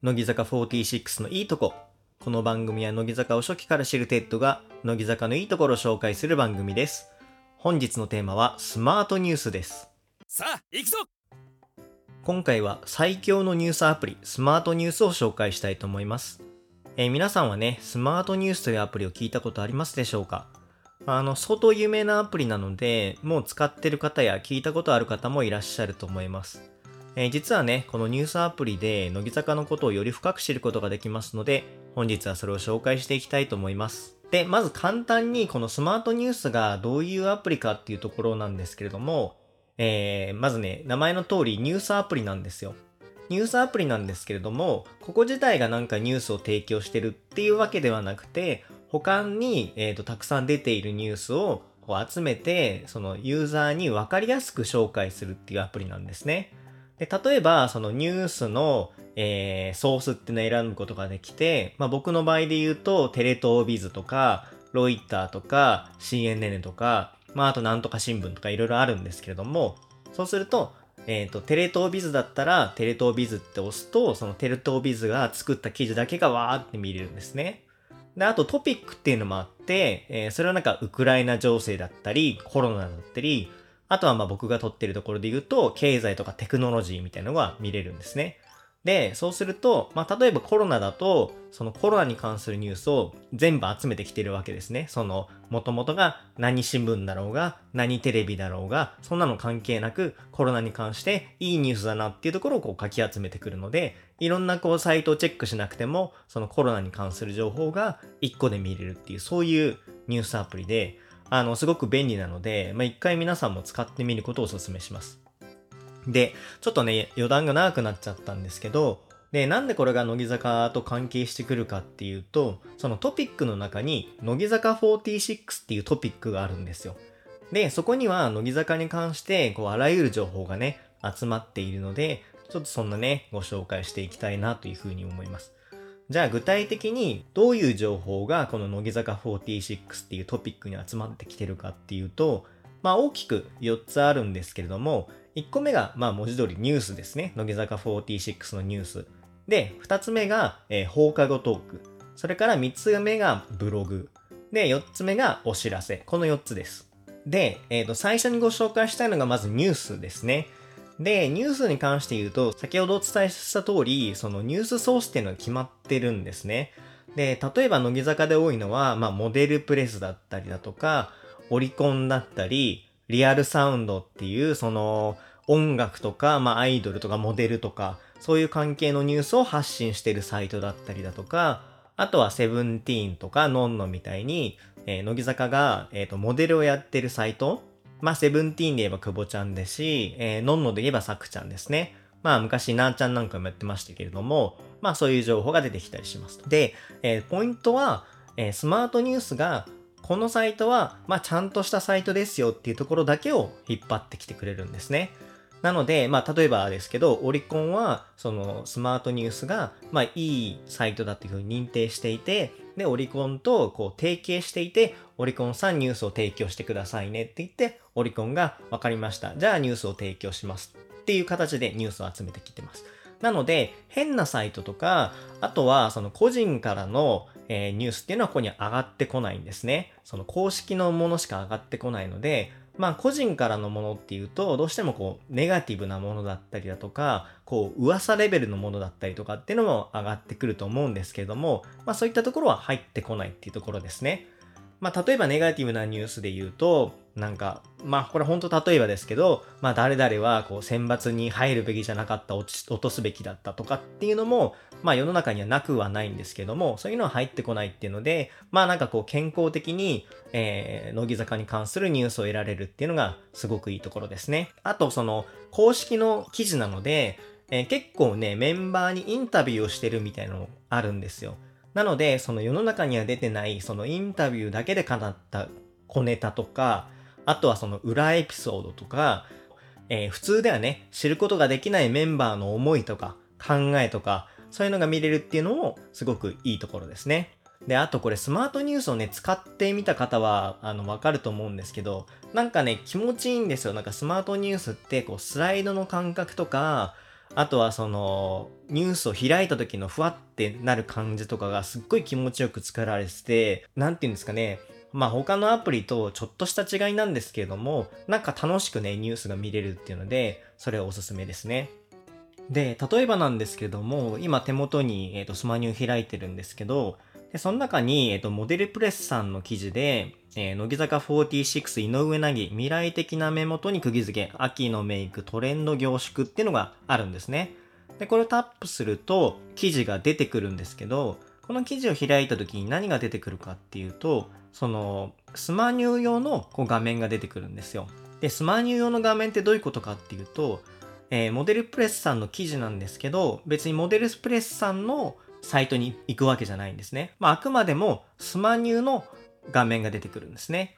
乃木坂46のいいとこ。この番組は乃木坂を初期から知るテッドが乃木坂のいいところを紹介する番組です。本日のテーマはスマートニュースです。さあ行くぞ今回は最強のニュースアプリスマートニュースを紹介したいと思います。えー皆さんはね、スマートニュースというアプリを聞いたことありますでしょうか？あの、相当有名なアプリなので、もう使ってる方や聞いたことある方もいらっしゃると思います。えー実はね、このニュースアプリで乃木坂のことをより深く知ることができますので、本日はそれを紹介していきたいと思います。で、まず簡単にこのスマートニュースがどういうアプリかっていうところなんですけれども、えーまずね、名前の通りニュースアプリなんですよ。ニュースアプリなんですけれども、ここ自体がなんかニュースを提供してるっていうわけではなくて、他に、えーとたくさん出ているニュースをこう集めて、そのユーザーに分かりやすく紹介するっていうアプリなんですね。で、例えば、そのニュースの、えーソースっていうのを選ぶことができて、まあ僕の場合で言うと、テレ東ビズとか、ロイターとか、CNN とか、まああとなんとか新聞とかいろいろあるんですけれども、そうすると、えっ、と、テレ東ビズだったら、テレ東ビズって押すと、そのテレ東ビズが作った記事だけがわーって見れるんですね。で、あとトピックっていうのもあって、えーそれはなんかウクライナ情勢だったり、コロナだったり、あとはまあ僕が撮ってるところで言うと、経済とかテクノロジーみたいなのが見れるんですね。で、そうすると、まあ例えばコロナだと、そのコロナに関するニュースを全部集めてきてるわけですね。その、元々が何新聞だろうが、何テレビだろうが、そんなの関係なく、コロナに関していいニュースだなっていうところをこうかき集めてくるので、いろんなこうサイトをチェックしなくても、そのコロナに関する情報が1個で見れるっていう、そういうニュースアプリで、あの、すごく便利なので、まあ、一回皆さんも使ってみることをお勧めします。で、ちょっとね、余談が長くなっちゃったんですけど、で、なんでこれが乃木坂と関係してくるかっていうと、そのトピックの中に、乃木坂46っていうトピックがあるんですよ。で、そこには乃木坂に関して、こう、あらゆる情報がね、集まっているので、ちょっとそんなね、ご紹介していきたいなというふうに思います。じゃあ具体的にどういう情報がこの乃木坂46っていうトピックに集まってきてるかっていうと、まあ大きく4つあるんですけれども、1個目がまあ文字通りニュースですね。乃木坂46のニュース。で、2つ目が、えー放課後トーク。それから3つ目がブログ。で、4つ目がお知らせ。この4つです。で、えっ、と、最初にご紹介したいのがまずニュースですね。で、ニュースに関して言うと、先ほどお伝えした通り、そのニュースソースっていうのが決まってるんですね。で、例えば乃木坂で多いのは、まあ、モデルプレスだったりだとか、オリコンだったり、リアルサウンドっていう、その、音楽とか、まあ、アイドルとかモデルとか、そういう関係のニュースを発信してるサイトだったりだとか、あとはセブンティーンとかノンノみたいに、えー乃木坂が、えーと、モデルをやってるサイト、まあ、セブンティーンで言えば久保ちゃんですし、えー、ノンノで言えばさくちゃんですね。まあ、昔、なーちゃんなんかもやってましたけれども、まあ、そういう情報が出てきたりします。で、えーポイントは、えースマートニュースが、このサイトは、まあ、ちゃんとしたサイトですよっていうところだけを引っ張ってきてくれるんですね。なので、まあ、例えばですけど、オリコンは、その、スマートニュースが、まあ、いいサイトだっていうふうに認定していて、で、オリコンと、こう、提携していて、オリコンさんニュースを提供してくださいねって言って、オリコンが、わかりました。じゃあ、ニュースを提供します。っていう形でニュースを集めてきてます。なので、変なサイトとか、あとは、その個人からの、えーニュースっていうのはここに上がってこないんですね。その公式のものしか上がってこないので、まあ個人からのものっていうと、どうしてもこう、ネガティブなものだったりだとか、こう、噂レベルのものだったりとかっていうのも上がってくると思うんですけれども、まあそういったところは入ってこないっていうところですね。まあ例えばネガティブなニュースで言うと、なんか、まあこれ本当例えばですけど、まあ誰々はこう選抜に入るべきじゃなかった、落落とすべきだったとかっていうのも、まあ世の中にはなくはないんですけども、そういうのは入ってこないっていうので、まあなんかこう健康的に、えー、乃木坂に関するニュースを得られるっていうのがすごくいいところですね。あとその公式の記事なので、えー結構ね、メンバーにインタビューをしてるみたいなのあるんですよ。なので、その世の中には出てない、そのインタビューだけで語った小ネタとか、あとはその裏エピソードとか、えー普通ではね、知ることができないメンバーの思いとか、考えとか、そういうのが見れるっていうのも、すごくいいところですね。で、あとこれスマートニュースをね、使ってみた方は、あの、わかると思うんですけど、なんかね、気持ちいいんですよ。なんかスマートニュースって、こう、スライドの感覚とか、あとはその、ニュースを開いた時のふわってなる感じとかがすっごい気持ちよく作られてて、なんて言うんですかね、まあ他のアプリとちょっとした違いなんですけれども、なんか楽しくね、ニュースが見れるっていうので、それはおすすめですね。で、例えばなんですけれども、今手元に、えーと、スマニュー開いてるんですけど、でその中に、えっ、ー、と、モデルプレスさんの記事で、えー、乃木坂46井上凪未来的な目元に釘付け秋のメイクトレンド凝縮っていうのがあるんですね。で、これをタップすると記事が出てくるんですけど、この記事を開いた時に何が出てくるかっていうと、そのスマニュー用のこう画面が出てくるんですよ。で、スマニュー用の画面ってどういうことかっていうと、えー、モデルプレスさんの記事なんですけど、別にモデルプレスさんのサイトに行くわけじゃないんですね。まあ、あくまでもスマニューの画面が出てくるんですね。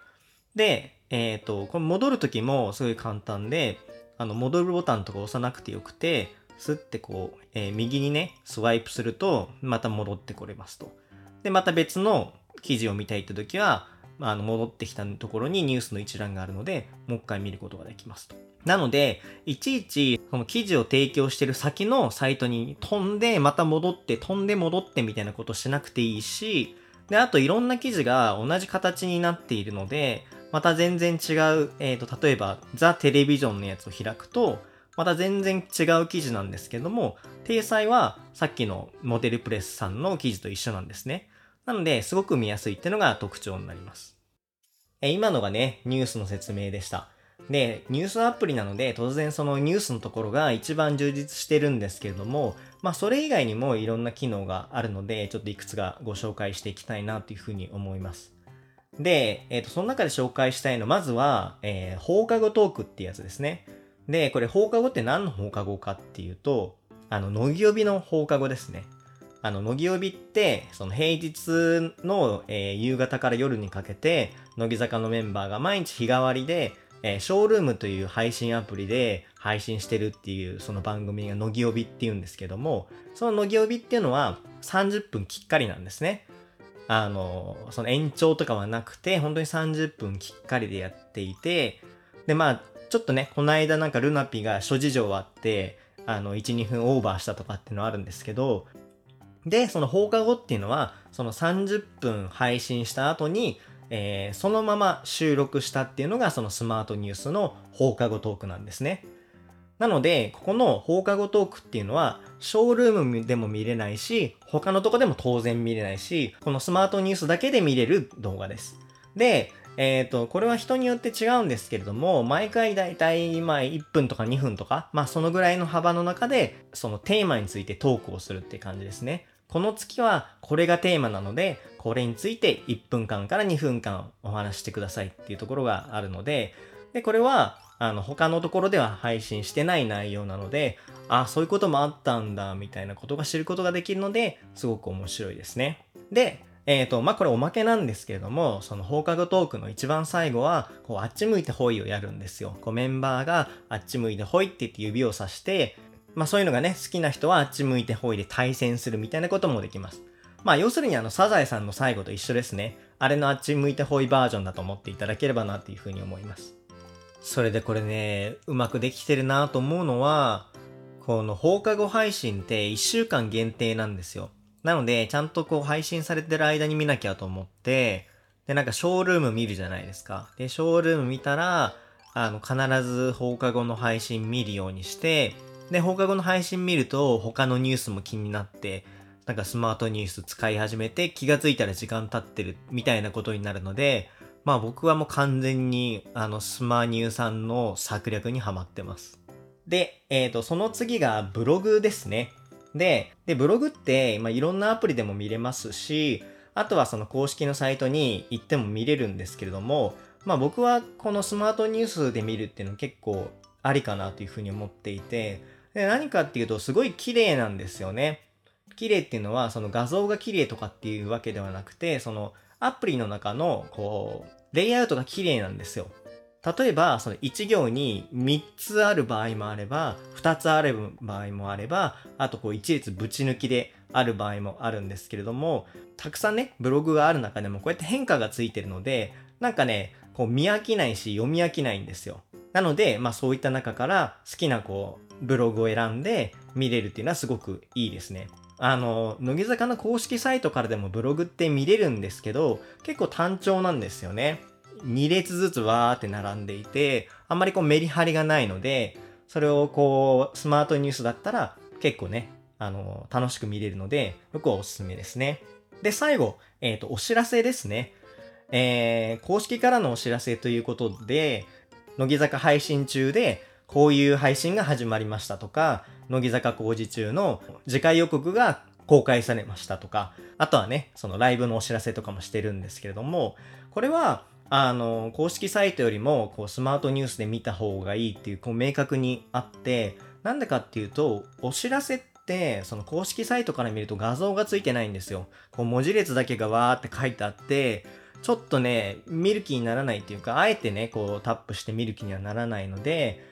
で、えっ、ー、と、これ戻るときもすごい簡単で、あの、戻るボタンとか押さなくてよくて、スッてこう、えー、右にね、スワイプすると、また戻ってこれますと。で、また別の記事を見たいって時は、あの、戻ってきたところにニュースの一覧があるので、もう一回見ることができますと。なので、いちいち、その記事を提供してる先のサイトに飛んで、また戻って、飛んで戻ってみたいなことしなくていいし、で、あといろんな記事が同じ形になっているので、また全然違う、えっ、ー、と、例えば、ザ・テレビジョンのやつを開くと、また全然違う記事なんですけども、体裁はさっきのモデルプレスさんの記事と一緒なんですね。なので、すごく見やすいっていうのが特徴になります。え今のがね、ニュースの説明でした。で、ニュースアプリなので、当然そのニュースのところが一番充実してるんですけれども、まあそれ以外にもいろんな機能があるので、ちょっといくつかご紹介していきたいなというふうに思います。で、えっ、ー、と、その中で紹介したいの、まずは、えー、放課後トークってやつですね。で、これ放課後って何の放課後かっていうと、あの、乃木曜日の放課後ですね。あの、乃木曜日って、その平日の、えー、夕方から夜にかけて、乃木坂のメンバーが毎日日替わりで、えー、ショールームという配信アプリで配信してるっていうその番組が乃木曜日っていうんですけども、その乃木曜日っていうのは30分きっかりなんですね。あの、その延長とかはなくて、本当に30分きっかりでやっていて、で、まあ、ちょっとね、この間なんかルナピが諸事情あって、あの、1、2分オーバーしたとかっていうのはあるんですけど、で、その放課後っていうのは、その30分配信した後に、えー、そのまま収録したっていうのがそのスマートニュースの放課後トークなんですね。なので、ここの放課後トークっていうのは、ショールームでも見れないし、他のとこでも当然見れないし、このスマートニュースだけで見れる動画です。で、えっ、ー、と、これは人によって違うんですけれども、毎回だいたいまあ1分とか2分とか、まあそのぐらいの幅の中で、そのテーマについてトークをするって感じですね。この月はこれがテーマなので、これについて1分間から2分間お話してくださいっていうところがあるので、で、これは、あの、他のところでは配信してない内容なので、あ、そういうこともあったんだ、みたいなことが知ることができるので、すごく面白いですね。で、えっ、ー、と、まあ、これおまけなんですけれども、その放課後トークの一番最後は、こう、あっち向いてほいをやるんですよ。こう、メンバーがあっち向いてほいって言って指をさして、まあそういうのがね、好きな人はあっち向いてほいで対戦するみたいなこともできます。まあ要するにあのサザエさんの最後と一緒ですね。あれのあっち向いてほいバージョンだと思っていただければなっていうふうに思います。それでこれね、うまくできてるなと思うのは、この放課後配信って1週間限定なんですよ。なので、ちゃんとこう配信されてる間に見なきゃと思って、で、なんかショールーム見るじゃないですか。で、ショールーム見たら、あの、必ず放課後の配信見るようにして、で、放課後の配信見ると他のニュースも気になって、なんかスマートニュース使い始めて気がついたら時間経ってるみたいなことになるので、まあ僕はもう完全にあのスマニューさんの策略にはまってます。で、えっ、ー、と、その次がブログですね。で、で、ブログって、まあ、いろんなアプリでも見れますし、あとはその公式のサイトに行っても見れるんですけれども、まあ僕はこのスマートニュースで見るっていうの結構ありかなというふうに思っていて、で何かっていうとすごい綺麗なんですよね。綺麗っていうのはその画像が綺麗とかっていうわけではなくて、そのアプリの中のこう、レイアウトが綺麗なんですよ。例えば、その1行に3つある場合もあれば、2つある場合もあれば、あとこう1列ぶち抜きである場合もあるんですけれども、たくさんね、ブログがある中でもこうやって変化がついてるので、なんかね、こう見飽きないし読み飽きないんですよ。なので、まあそういった中から好きなこう、ブログを選んで見れるっていうのはすごくいいですね。あの、乃木坂の公式サイトからでもブログって見れるんですけど、結構単調なんですよね。2列ずつわーって並んでいて、あんまりこうメリハリがないので、それをこう、スマートニュースだったら結構ね、あの、楽しく見れるので、僕はおすすめですね。で、最後、えっ、ー、と、お知らせですね。えー、公式からのお知らせということで、乃木坂配信中で、こういう配信が始まりましたとか、乃木坂工事中の次回予告が公開されましたとか、あとはね、そのライブのお知らせとかもしてるんですけれども、これは、あの、公式サイトよりも、こう、スマートニュースで見た方がいいっていう、こう、明確にあって、なんでかっていうと、お知らせって、その公式サイトから見ると画像がついてないんですよ。こう、文字列だけがわーって書いてあって、ちょっとね、見る気にならないっていうか、あえてね、こう、タップして見る気にはならないので、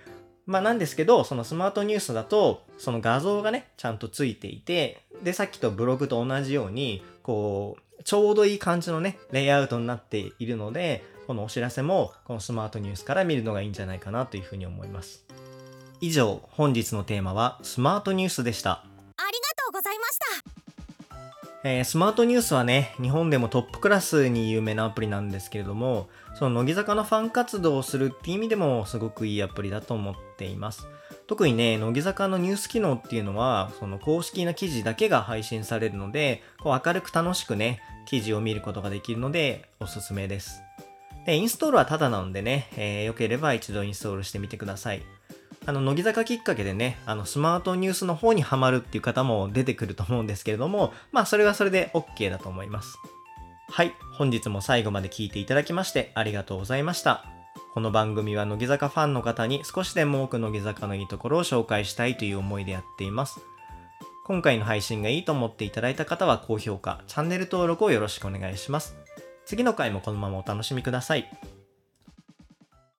まあなんですけど、そのスマートニュースだと、その画像がね、ちゃんとついていて、で、さっきとブログと同じように、こう、ちょうどいい感じのね、レイアウトになっているので、このお知らせも、このスマートニュースから見るのがいいんじゃないかなというふうに思います。以上、本日のテーマは、スマートニュースでした。えー、スマートニュースはね、日本でもトップクラスに有名なアプリなんですけれども、その乃木坂のファン活動をするっていう意味でもすごくいいアプリだと思っています。特にね、乃木坂のニュース機能っていうのは、その公式な記事だけが配信されるので、こう明るく楽しくね、記事を見ることができるので、おすすめです。で、インストールはただなのでね、えー、よければ一度インストールしてみてください。あの、乃木坂きっかけでね、あの、スマートニュースの方にハマるっていう方も出てくると思うんですけれども、まあ、それはそれで OK だと思います。はい、本日も最後まで聞いていただきましてありがとうございました。この番組は乃木坂ファンの方に少しでも多く乃木坂のいいところを紹介したいという思いでやっています。今回の配信がいいと思っていただいた方は高評価、チャンネル登録をよろしくお願いします。次の回もこのままお楽しみください。